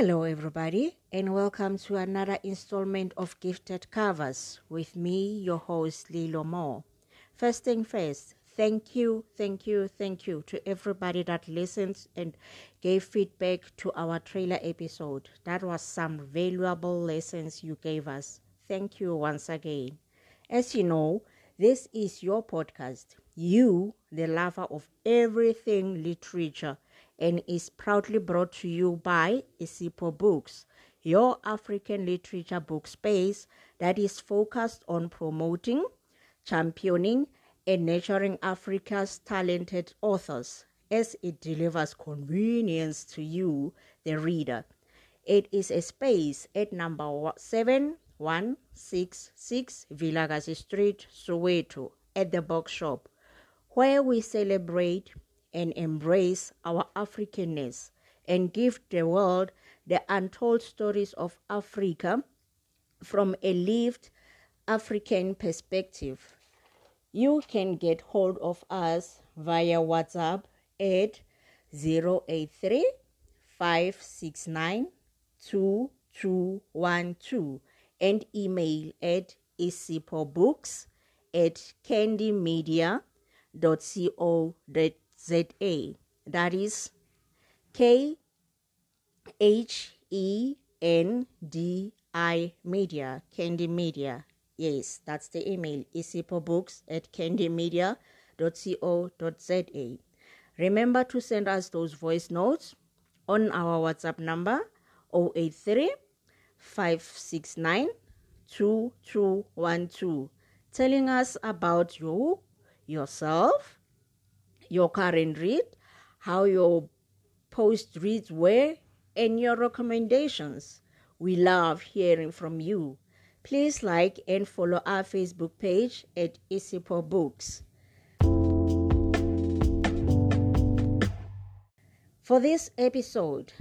Hello, everybody, and welcome to another installment of Gifted Covers with me, your host, Lilo Moore. First thing first, thank you, thank you, thank you to everybody that listens and gave feedback to our trailer episode. That was some valuable lessons you gave us. Thank you once again. As you know, this is your podcast. You, the lover of everything literature and is proudly brought to you by Isipo Books, your African literature book space that is focused on promoting, championing, and nurturing Africa's talented authors as it delivers convenience to you, the reader. It is a space at number 7166 Vilakazi Street, Soweto, at the bookshop, where we celebrate and embrace our Africanness and give the world the untold stories of Africa from a lived African perspective. You can get hold of us via WhatsApp at 083 569 2212 and email at isipobooks at khendimedia.co.za Z-A. That is K H E N D I Media, Khendi Media. Yes, that's the email, isipobooks at khendimedia.co.za. Remember to send us those voice notes on our WhatsApp number 083 569 2212, telling us about you, yourself, your current read, how your post reads were, and your recommendations. We love hearing from you. Please like and follow our Facebook page at Isipo Books. For this episode,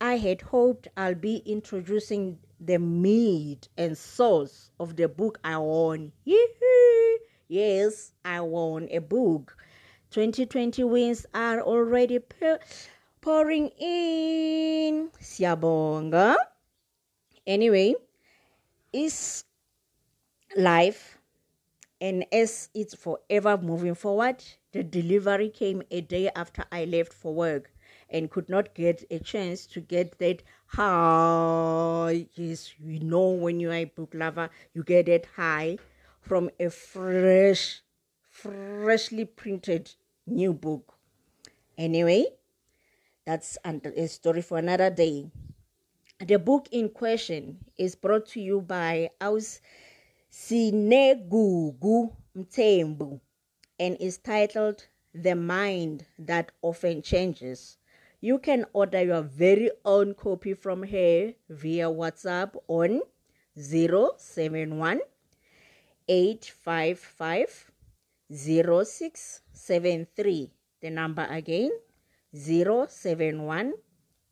I had hoped I'll be introducing the meat and source of the book I won. Yes, I won a book 2020 wins are already pouring in. Siyabonga. Anyway, is life and as it's forever moving forward, the delivery came a day after I left for work and could not get a chance to get that high. Yes, you know when you are a book lover, you get that high from a fresh freshly printed new book. Anyway, that's a story for another day. The book in question is brought to you by Aus Sinegugu Mthembu and is titled The Mind That Often Changes. You can order your very own copy from her via WhatsApp on 071 855 0673. The number again 071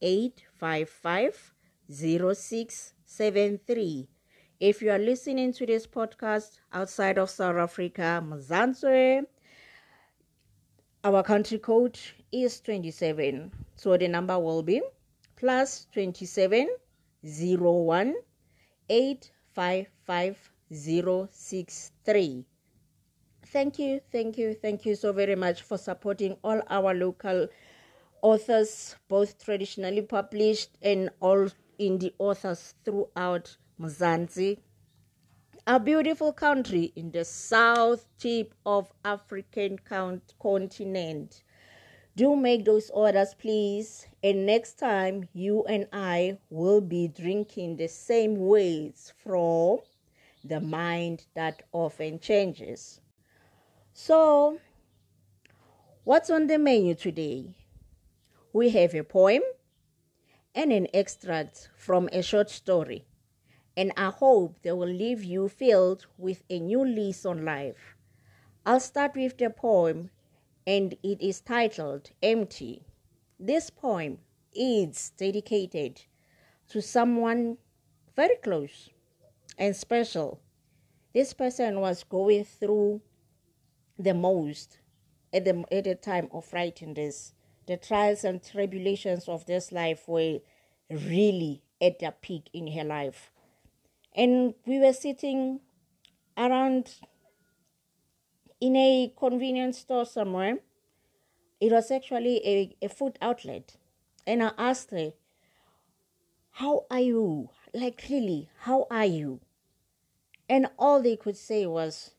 855 0673. If you are listening to this podcast outside of South Africa, Mzansi, our country code is 27. So the number will be plus 27 01 855 063. Thank you, thank you, thank you so very much for supporting all our local authors, both traditionally published and all indie authors throughout Mzansi, a beautiful country in the south tip of African continent. Do make those orders, please. And next time, you and I will be drinking the same words from the mind that often changes. So, what's on the menu today? We have a poem and an extract from a short story, and I hope they will leave you filled with a new lease on life. I'll start with the poem, and it is titled Empty. This poem is dedicated to someone very close and special. This person was going through the most at the at the time of writing this. The trials and tribulations of this life were really at their peak in her life. And we were sitting around in a convenience store somewhere. It was actually a, a food outlet. And I asked her, How are you? Like, really, how are you? And all they could say was,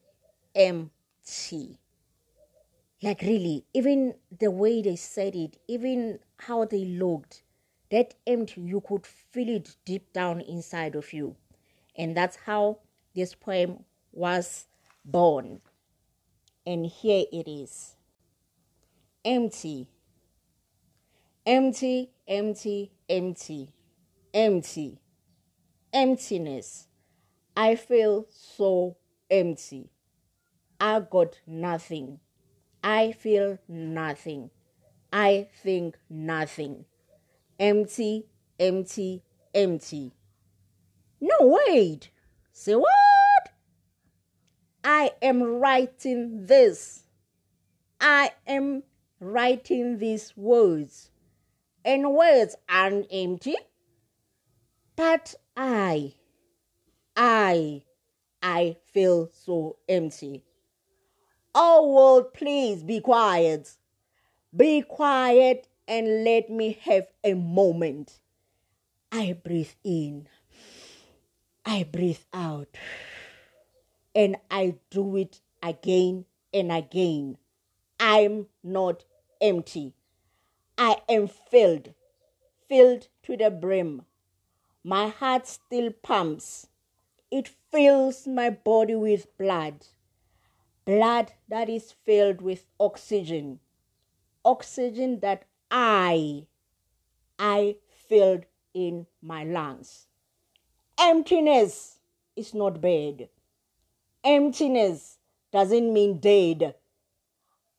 Empty. Like, really, even the way they said it, even how they looked, that empty, you could feel it deep down inside of you. And that's how this poem was born. And here it is empty, empty, empty, empty, empty, emptiness. I feel so empty. I got nothing. I feel nothing. I think nothing. Empty, empty, empty. No, wait. Say what? I am writing this. I am writing these words. And words aren't empty. But I, I, I feel so empty. Oh, world, please be quiet. Be quiet and let me have a moment. I breathe in. I breathe out and I do it again and again. I'm not empty. I am filled, filled to the brim. My heart still pumps. It fills my body with blood. Blood that is filled with oxygen. Oxygen that I, I filled in my lungs. Emptiness is not bad. Emptiness doesn't mean dead.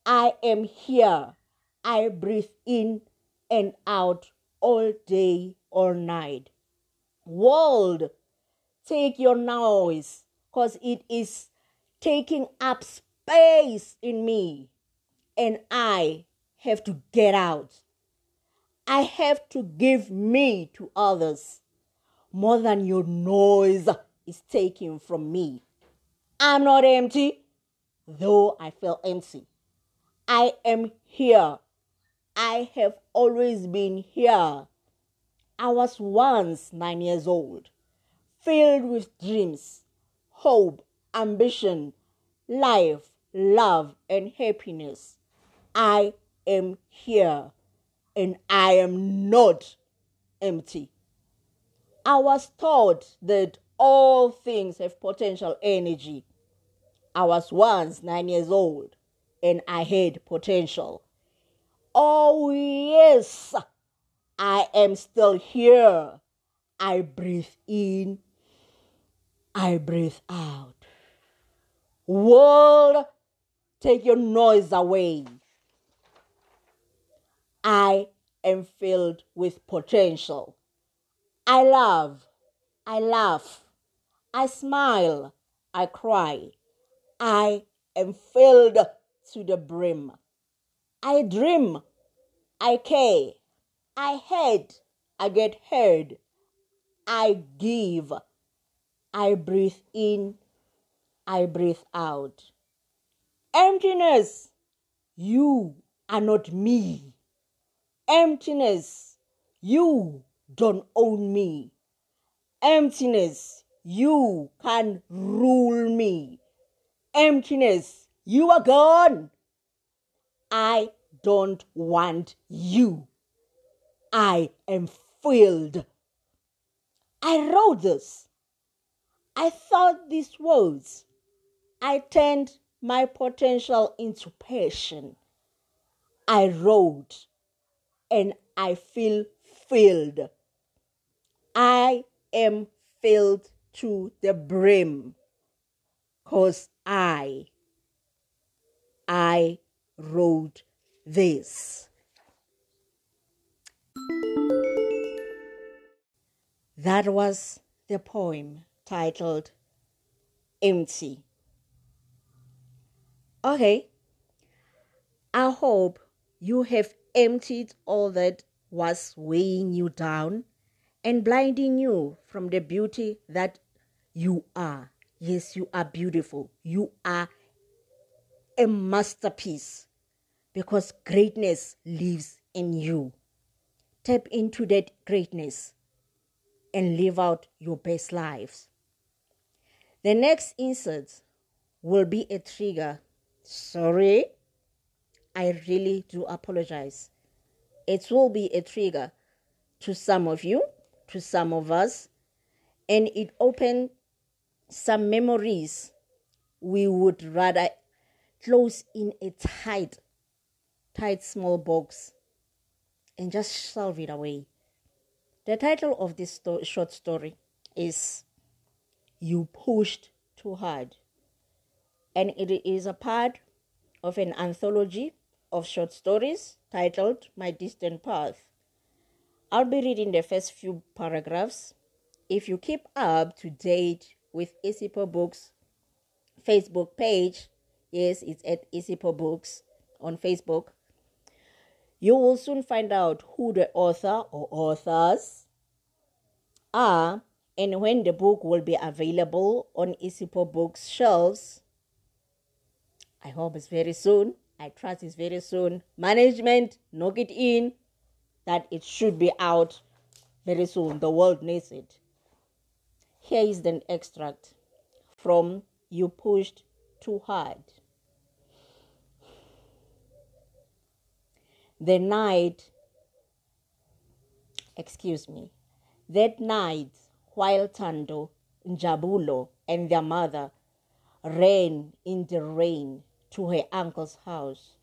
I am here. I breathe in and out all day, all night. World, take your noise because it is taking up space in me. And I have to get out. I have to give me to others more than your noise is taking from me. I'm not empty, though I feel empty. I am here. I have always been here. I was once nine years old, filled with dreams, hope, ambition, life, love, and happiness. I am here and I am not empty. I was taught that all things have potential energy. I was once nine years old and I had potential. Oh, yes, I am still here. I breathe in, I breathe out. World, take your noise away. I am filled with potential. I love, I laugh, I smile, I cry. I am filled to the brim. I dream, I care, I hate, I get heard, I give, I breathe in, I breathe out. Emptiness, you are not me. Emptiness, you don't own me. Emptiness, you can rule me. Emptiness, you are gone. I don't want you. I am filled. I wrote this. I thought these words. I turned my potential into passion. I wrote and I feel filled. I am filled to the brim because I, I wrote this. That was the poem titled Empty. Okay, I hope you have emptied all that was weighing you down and blinding you from the beauty that you are. Yes, you are beautiful. You are a masterpiece because greatness lives in you. Tap into that greatness and live out your best lives. The next insert will be a trigger. Sorry, I really do apologize. It will be a trigger to some of you, to some of us, and it opened some memories we would rather close in a tight, tight small box and just shelve it away. The title of this sto- short story is You Pushed Too Hard, and it is a part of an anthology of short stories titled My Distant Path. I'll be reading the first few paragraphs. If you keep up to date with Isipo Books Facebook page, yes, it's at Isipo Books on Facebook, you will soon find out who the author or authors are and when the book will be available on Isipo Books shelves. I hope it's very soon. I trust it's very soon. Management, knock it in that it should be out very soon. The world needs it. Here is an extract from You Pushed Too Hard. The night, excuse me, that night while Tando, Njabulo, and their mother ran in the rain to her uncle's house,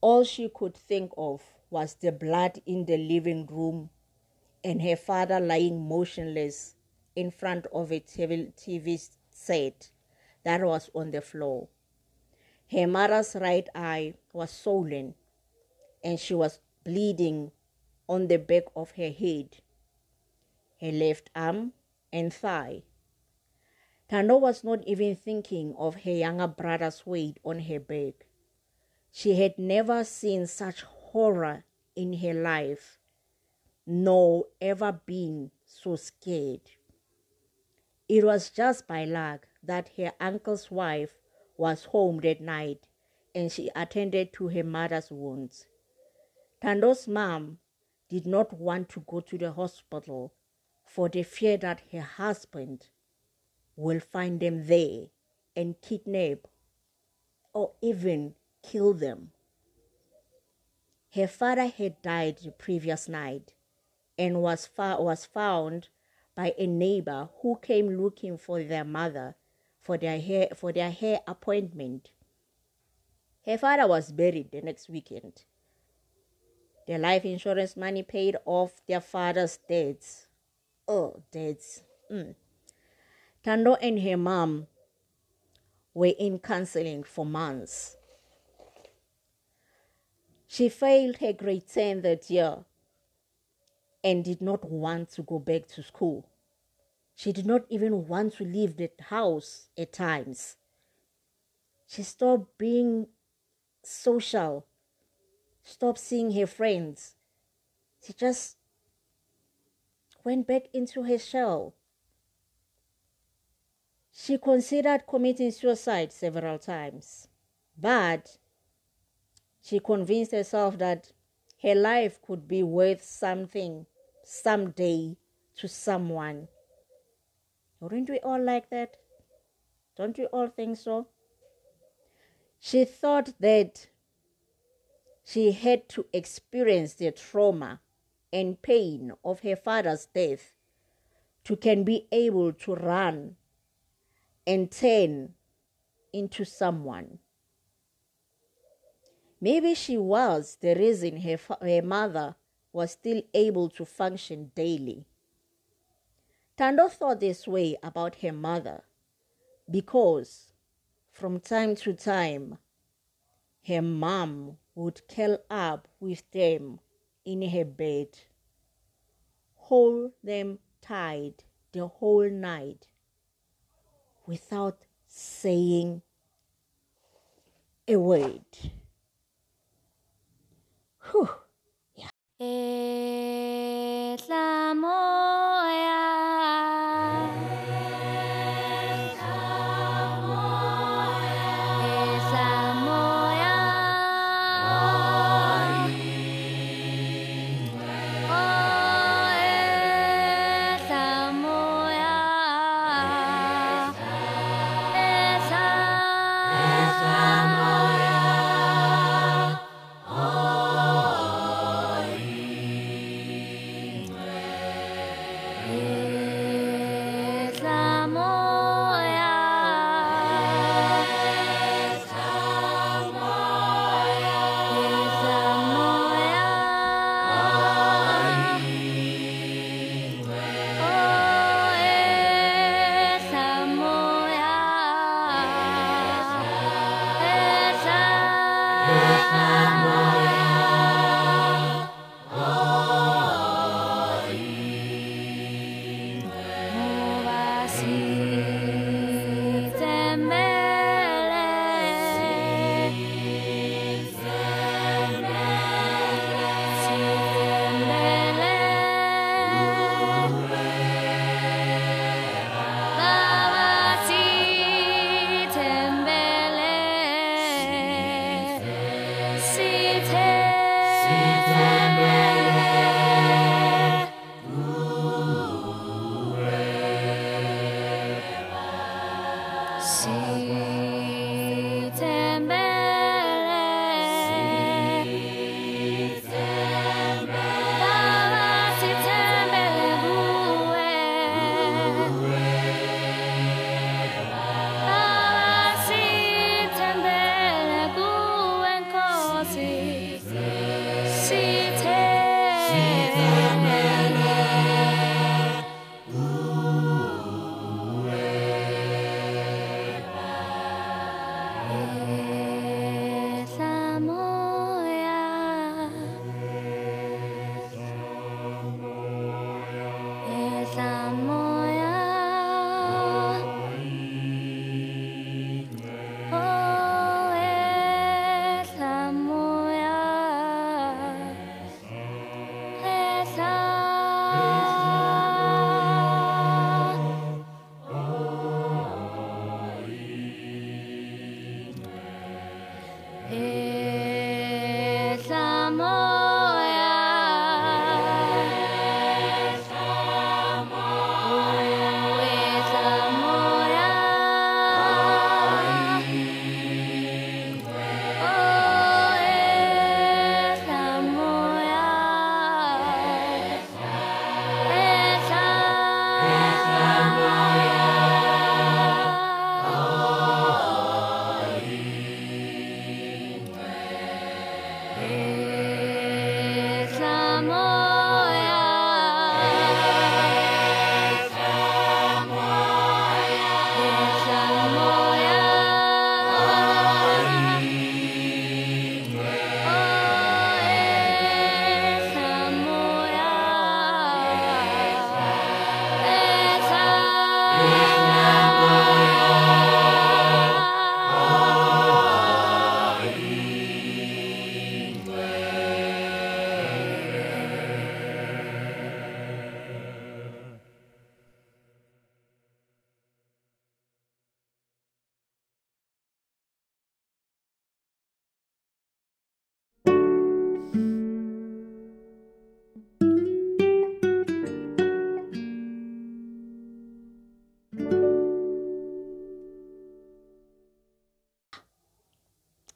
all she could think of was the blood in the living room and her father lying motionless in front of a TV set that was on the floor. Her mother's right eye was swollen and she was bleeding on the back of her head, her left arm and thigh. Tando was not even thinking of her younger brother's weight on her back. She had never seen such horror in her life, nor ever been so scared. It was just by luck that her uncle's wife was home that night and she attended to her mother's wounds. Tando's mom did not want to go to the hospital for the fear that her husband will find them there and kidnap or even kill them. Her father had died the previous night and was, fa- was found by a neighbor who came looking for their mother for their hair for their hair appointment. Her father was buried the next weekend. Their life insurance money paid off their father's debts. Oh, debts. Mm. Tando and her mom were in counseling for months. She failed her grade 10 that year and did not want to go back to school. She did not even want to leave the house at times. She stopped being social, stopped seeing her friends. She just went back into her shell. She considered committing suicide several times, but she convinced herself that her life could be worth something someday to someone. Wouldn't we all like that? Don't we all think so? She thought that she had to experience the trauma and pain of her father's death to can be able to run and turn into someone. Maybe she was the reason her, her mother was still able to function daily. Tando thought this way about her mother because from time to time her mom would curl up with them in her bed, hold them tight the whole night without saying a word. Whew. Yeah.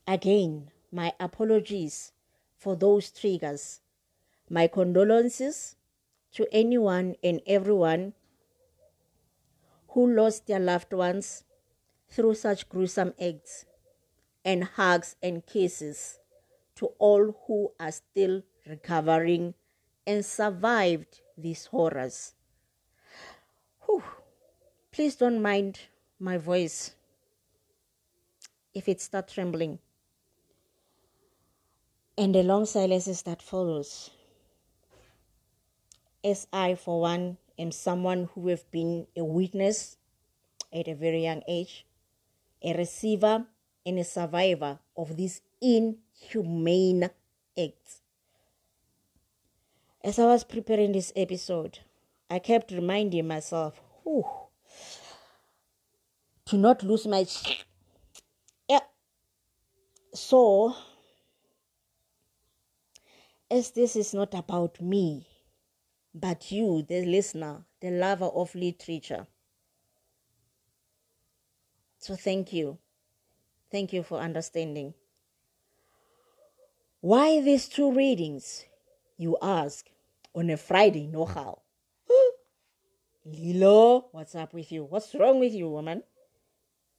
Again, my apologies for those triggers. My condolences to anyone and everyone who lost their loved ones through such gruesome acts, and hugs and kisses to all who are still recovering and survived these horrors. Whew. Please don't mind my voice if it starts trembling and the long silences that follows. As I, for one, am someone who have been a witness at a very young age, a receiver and a survivor of these inhumane acts. As I was preparing this episode, I kept reminding myself, Whew, to not lose my. Yeah. So, as this is not about me, but you, the listener, the lover of literature. So, thank you. Thank you for understanding. Why these two readings, you ask, on a Friday, no how? Lilo, what's up with you? What's wrong with you, woman?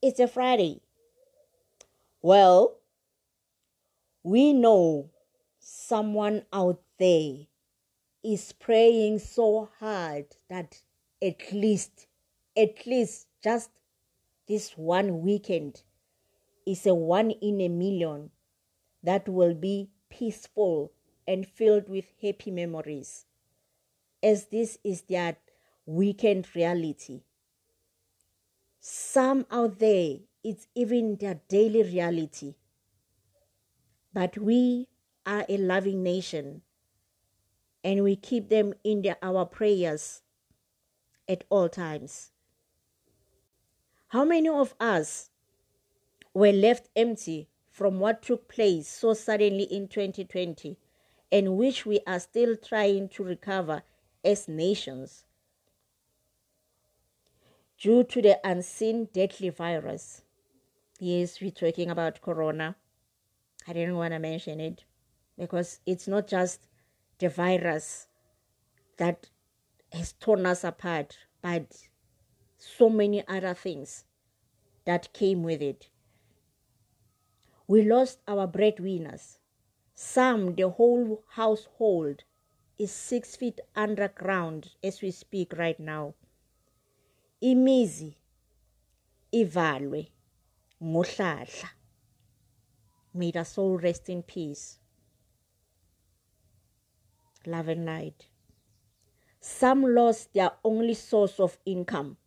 It's a Friday. Well, we know someone out there is praying so hard that at least, at least just this one weekend is a one in a million that will be peaceful and filled with happy memories, as this is their weekend reality. Some out there, it's even their daily reality. But we are a loving nation and we keep them in their, our prayers at all times. How many of us were left empty from what took place so suddenly in 2020 and which we are still trying to recover as nations? Due to the unseen deadly virus. Yes, we're talking about corona. I didn't want to mention it because it's not just the virus that has torn us apart, but so many other things that came with it. We lost our breadwinners. Some, the whole household, is six feet underground as we speak right now. Imizi ivalwe ngohlahla. May the soul rest in peace. Love and light. Some lost their only source of income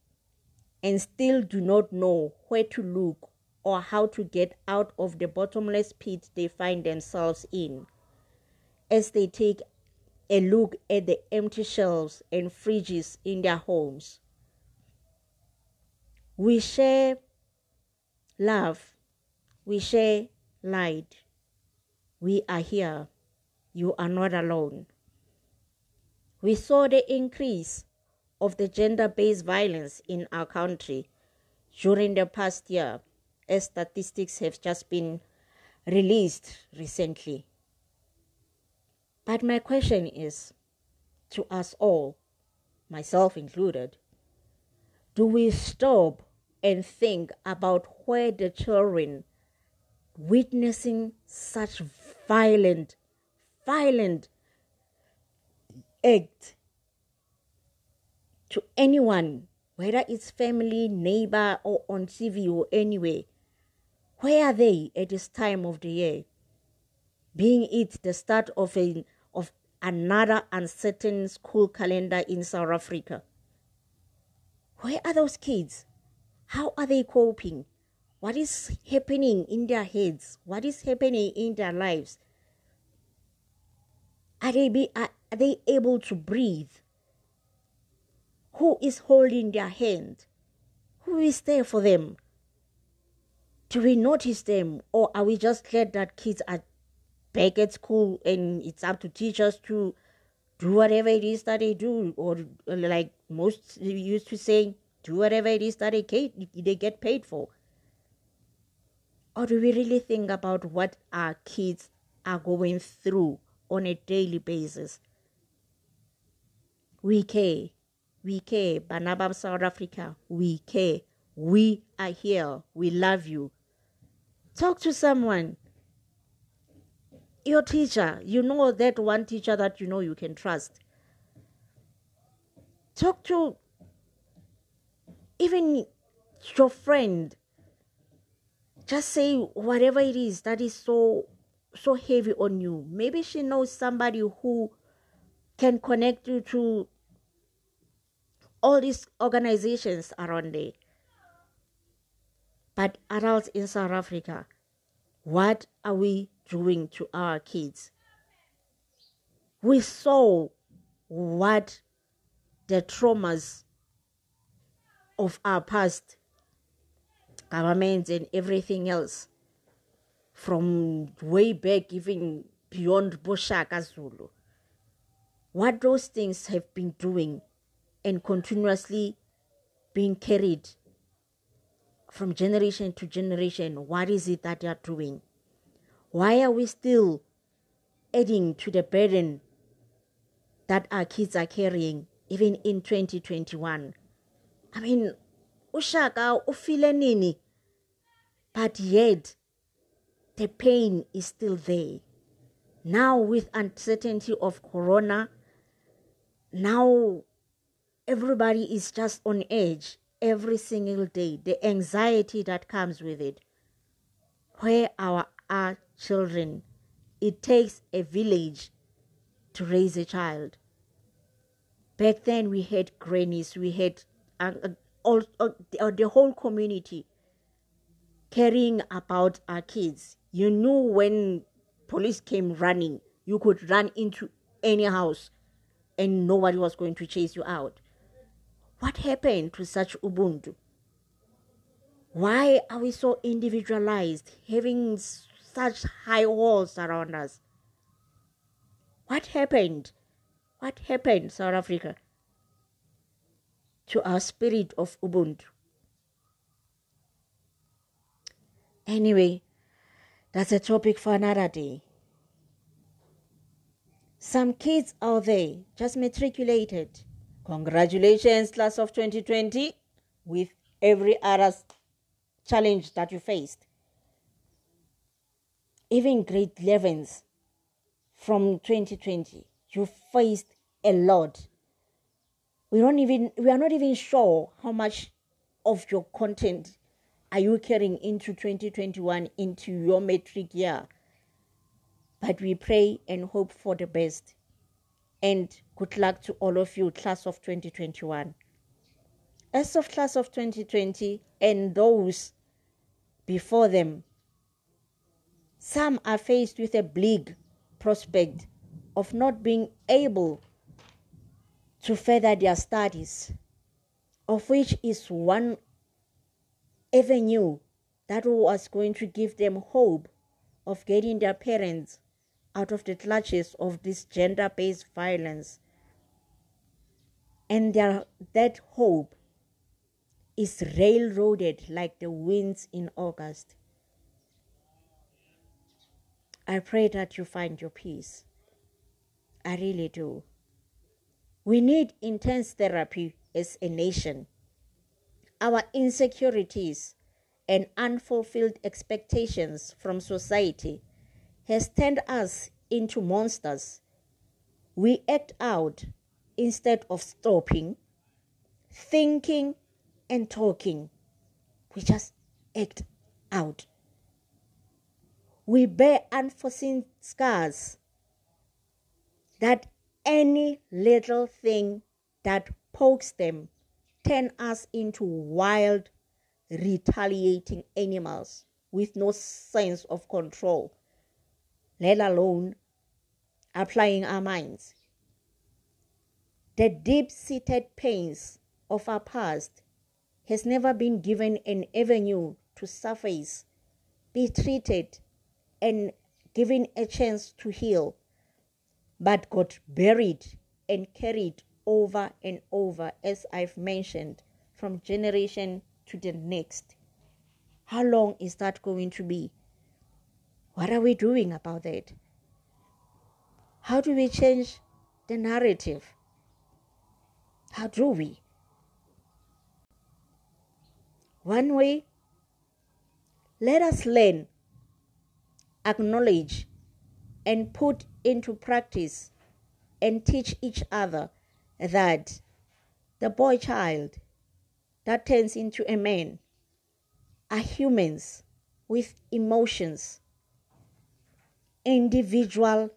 and still do not know where to look or how to get out of the bottomless pit they find themselves in as they take a look at the empty shelves and fridges in their homes. We share love, we share light. We are here. You are not alone. We saw the increase of the gender based violence in our country during the past year, as statistics have just been released recently. But my question is to us all, myself included, do we stop and think about where the children witnessing such violent, violent act to anyone, whether it's family, neighbor, or on TV or anywhere, where are they at this time of the year? Being it the start of a of another uncertain school calendar in South Africa. Where are those kids? How are they coping? What is happening in their heads? What is happening in their lives? Are they, be, are, are they able to breathe? Who is holding their hand? Who is there for them? Do we notice them, or are we just glad that kids are back at school and it's up to teachers to do whatever it is that they do, or like most used to say, do whatever it is that they, they get paid for? Or do we really think about what our kids are going through on a daily basis? We care. We care. Banabab South Africa, we care. We are here. We love you. Talk to someone. Your teacher, you know that one teacher that you know you can trust. Talk to even your friend. Just say whatever it is that is so so heavy on you. Maybe she knows somebody who can connect you to all these organizations around there. But adults in South Africa, what are we doing to our kids? We saw what the traumas of our past governments and everything else from way back, even beyond Boshaka Zulu, what those things have been doing and continuously being carried from generation to generation. What is it that they are doing? Why are we still adding to the burden that our kids are carrying, even in 2021? I mean, ushaka ufile nini, but yet the pain is still there. Now, with uncertainty of corona, now everybody is just on edge every single day. The anxiety that comes with it. Where our, our children, it takes a village to raise a child. Back then, we had grannies, we had uh, uh all, uh, the whole community caring about our kids. You knew when police came running, you could run into any house and nobody was going to chase you out. What happened to such Ubuntu? Why are we so individualized, having such high walls around us? What happened? What happened, South Africa, to our spirit of Ubuntu? Anyway, that's a topic for another day. Some kids out there just matriculated. Congratulations, class of 2020, with every other challenge that you faced. Even grade 11s from 2020, you faced a lot. We don't even we are not even sure how much of your content are you carrying into 2021 into your matric year? But we pray and hope for the best. And good luck to all of you, class of 2021. As of class of 2020 and those before them, some are faced with a bleak prospect of not being able to further their studies, of which is one avenue that was going to give them hope of getting their parents out of the clutches of this gender based violence. And their, that hope is railroaded like the winds in August. I pray that you find your peace. I really do. We need intense therapy as a nation our insecurities and unfulfilled expectations from society has turned us into monsters. We act out instead of stopping, thinking, and talking. We just act out. We bear unforeseen scars that any little thing that pokes them turn us into wild, retaliating animals with no sense of control, let alone applying our minds. The deep seated pains of our past has never been given an avenue to surface, be treated, and given a chance to heal, but got buried and carried over and over, as I've mentioned, from generation to the next. How long is that going to be? What are we doing about that? How do we change the narrative? How do we? One way, let us learn, acknowledge, and put into practice and teach each other that the boy child that turns into a man are humans with emotions, individual,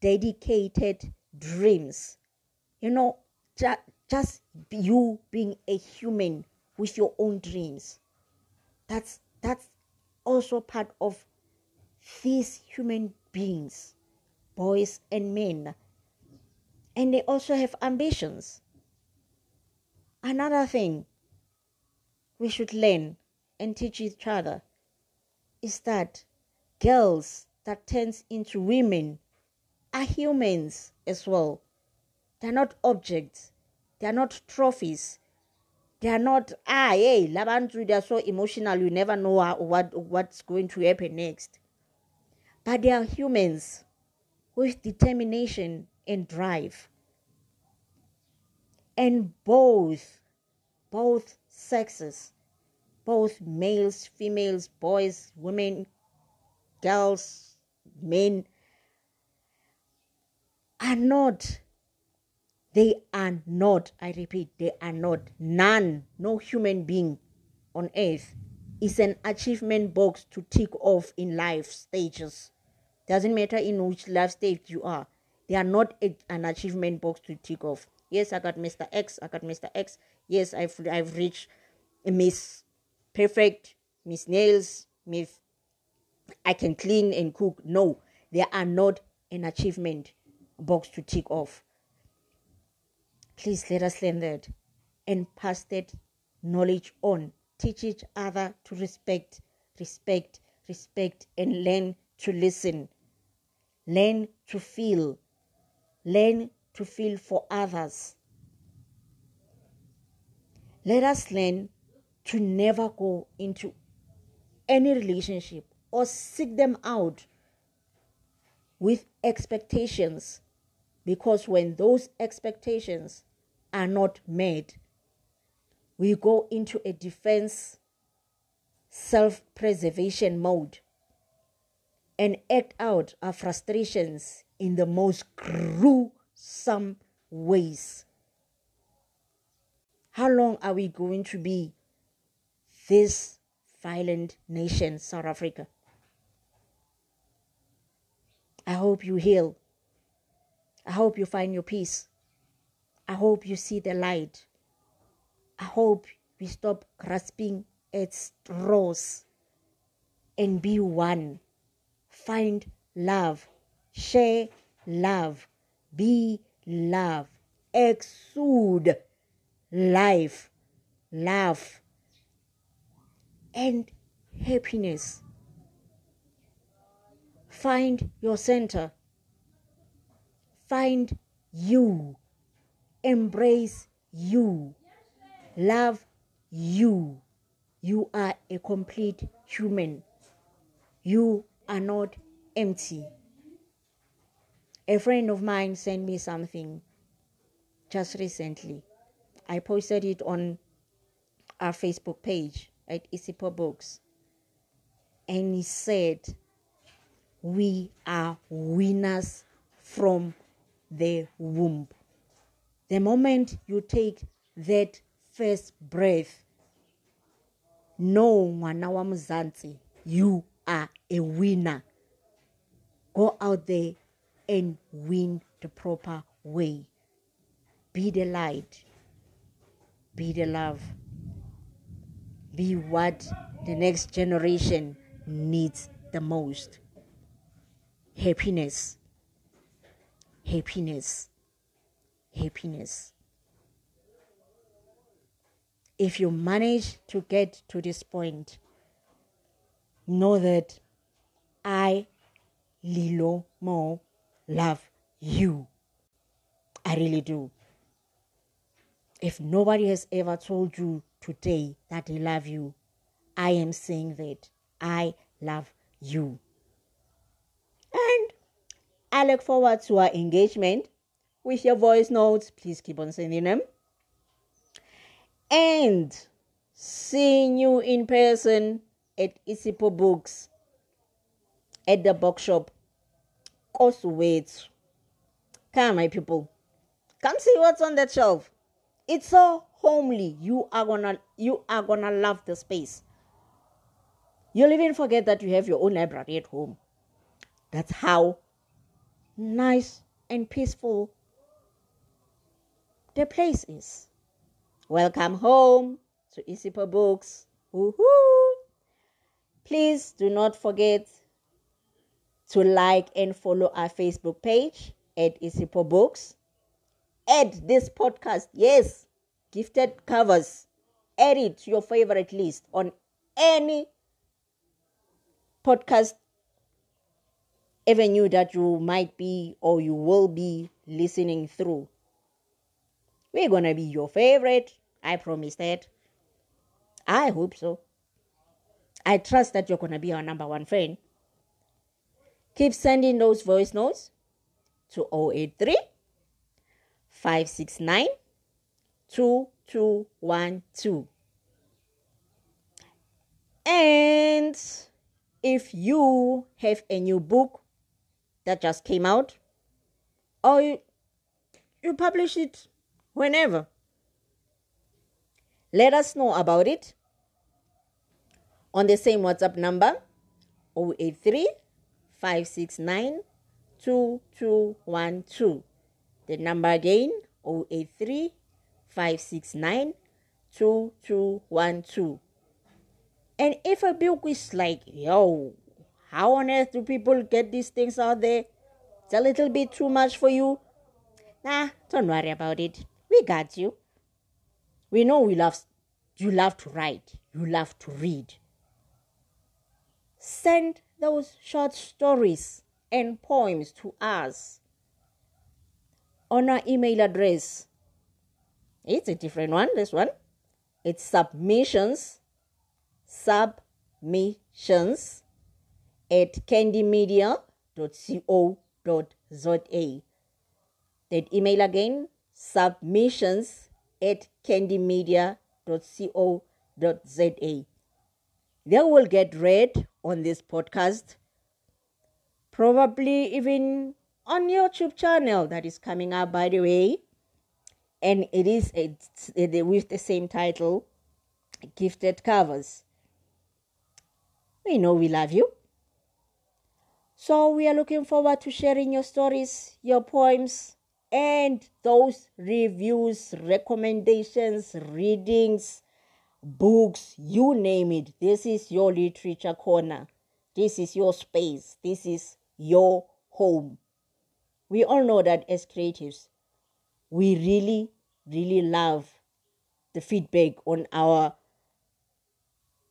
dedicated dreams. You know, just you being a human with your own dreams. That's that's also part of these human beings, boys and men and they also have ambitions. Another thing we should learn and teach each other is that girls that turns into women are humans as well. They're not objects. They're not trophies. They're not ah hey labantu they're so emotional you never know what what's going to happen next. But they are humans with determination and drive. And both both sexes, both males, females, boys, women, girls, men are not they are not, I repeat, they are not. None, no human being on earth is an achievement box to tick off in life stages. Doesn't matter in which life stage you are. They are not a, an achievement box to tick off. Yes, I got Mr. X. I got Mr. X. Yes, I've I've reached Miss Perfect, Miss Nails, Miss I can clean and cook. No, they are not an achievement box to tick off. Please let us learn that and pass that knowledge on. Teach each other to respect, respect, respect, and learn to listen. Learn to feel. Learn to feel for others. Let us learn to never go into any relationship or seek them out with expectations because when those expectations are not made. we go into a defense, self preservation mode and act out our frustrations in the most gruesome ways. How long are we going to be this violent nation, South Africa? I hope you heal. I hope you find your peace. I hope you see the light. I hope we stop grasping at straws and be one. Find love. Share love. Be love. Exude life, love, and happiness. Find your center. Find you embrace you, love you. You are a complete human. You are not empty. A friend of mine sent me something just recently. I posted it on our Facebook page at Isipo Books. And he said, We are winners from the womb. The moment you take that first breath, no ngwana wa mzansi, you are a winner. Go out there and win the proper way. Be the light. Be the love. Be what the next generation needs the most. Happiness. Happiness happiness. If you manage to get to this point, know that I, Lilo Mo, love you. I really do. If nobody has ever told you today that they love you, I am saying that I love you. And I look forward to our engagement with your voice notes. Please keep on sending them. And seeing you in person at Isipo Books at the bookshop. Also wait. Come, my people. Come see what's on that shelf. It's so homely. You are gonna you are gonna love the space. You'll even forget that you have your own library at home. That's how nice and peaceful the place is. Welcome home to Isipo Books. Woohoo! Please do not forget to like and follow our Facebook page at Isipo Books add this podcast. Yes, gifted covers. Add it to your favorite list on any podcast avenue that you might be or you will be listening through. We're gonna be your favorite. I promise that. I hope so. I trust that you're gonna be our number one fan. Keep sending those voice notes to 083 569 2212. And if you have a new book that just came out, or you, you publish it whenever, let us know about it on the same WhatsApp number 083 569 2212. The number again 083 569 2212. And if a book is like, yo, how on earth do people get these things out there? It's a little bit too much for you. Nah, don't worry about it. We got you. We know we love you love to write, you love to read. Send those short stories and poems to us on our email address. It's a different one, this one. It's submissions, submissions at khendimedia.co.za. That email again, submissions at khendimedia.co.za. They will get read on this podcast, probably even on YouTube channel that is coming up, by the way. And it is it's, with the same title, Gifted Covers. We know we love you. So we are looking forward to sharing your stories, your poems, and those reviews, recommendations, readings, books, you name it. This is your literature corner. This is your space. This is your home. We all know that as creatives, we really, really love the feedback on our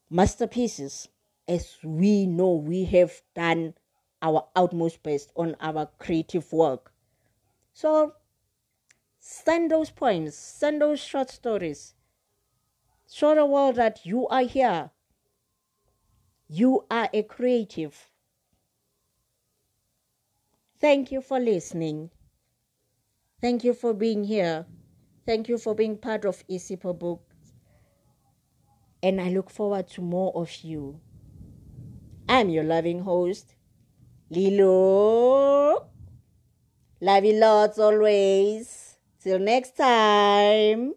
masterpieces as we know we have done our utmost best on our creative work. So send those poems, send those short stories. Show the world that you are here. You are a creative. Thank you for listening. Thank you for being here. Thank you for being part of Isipo Books. And I look forward to more of you. I'm your loving host, Lilo. Love you lots always. Till next time.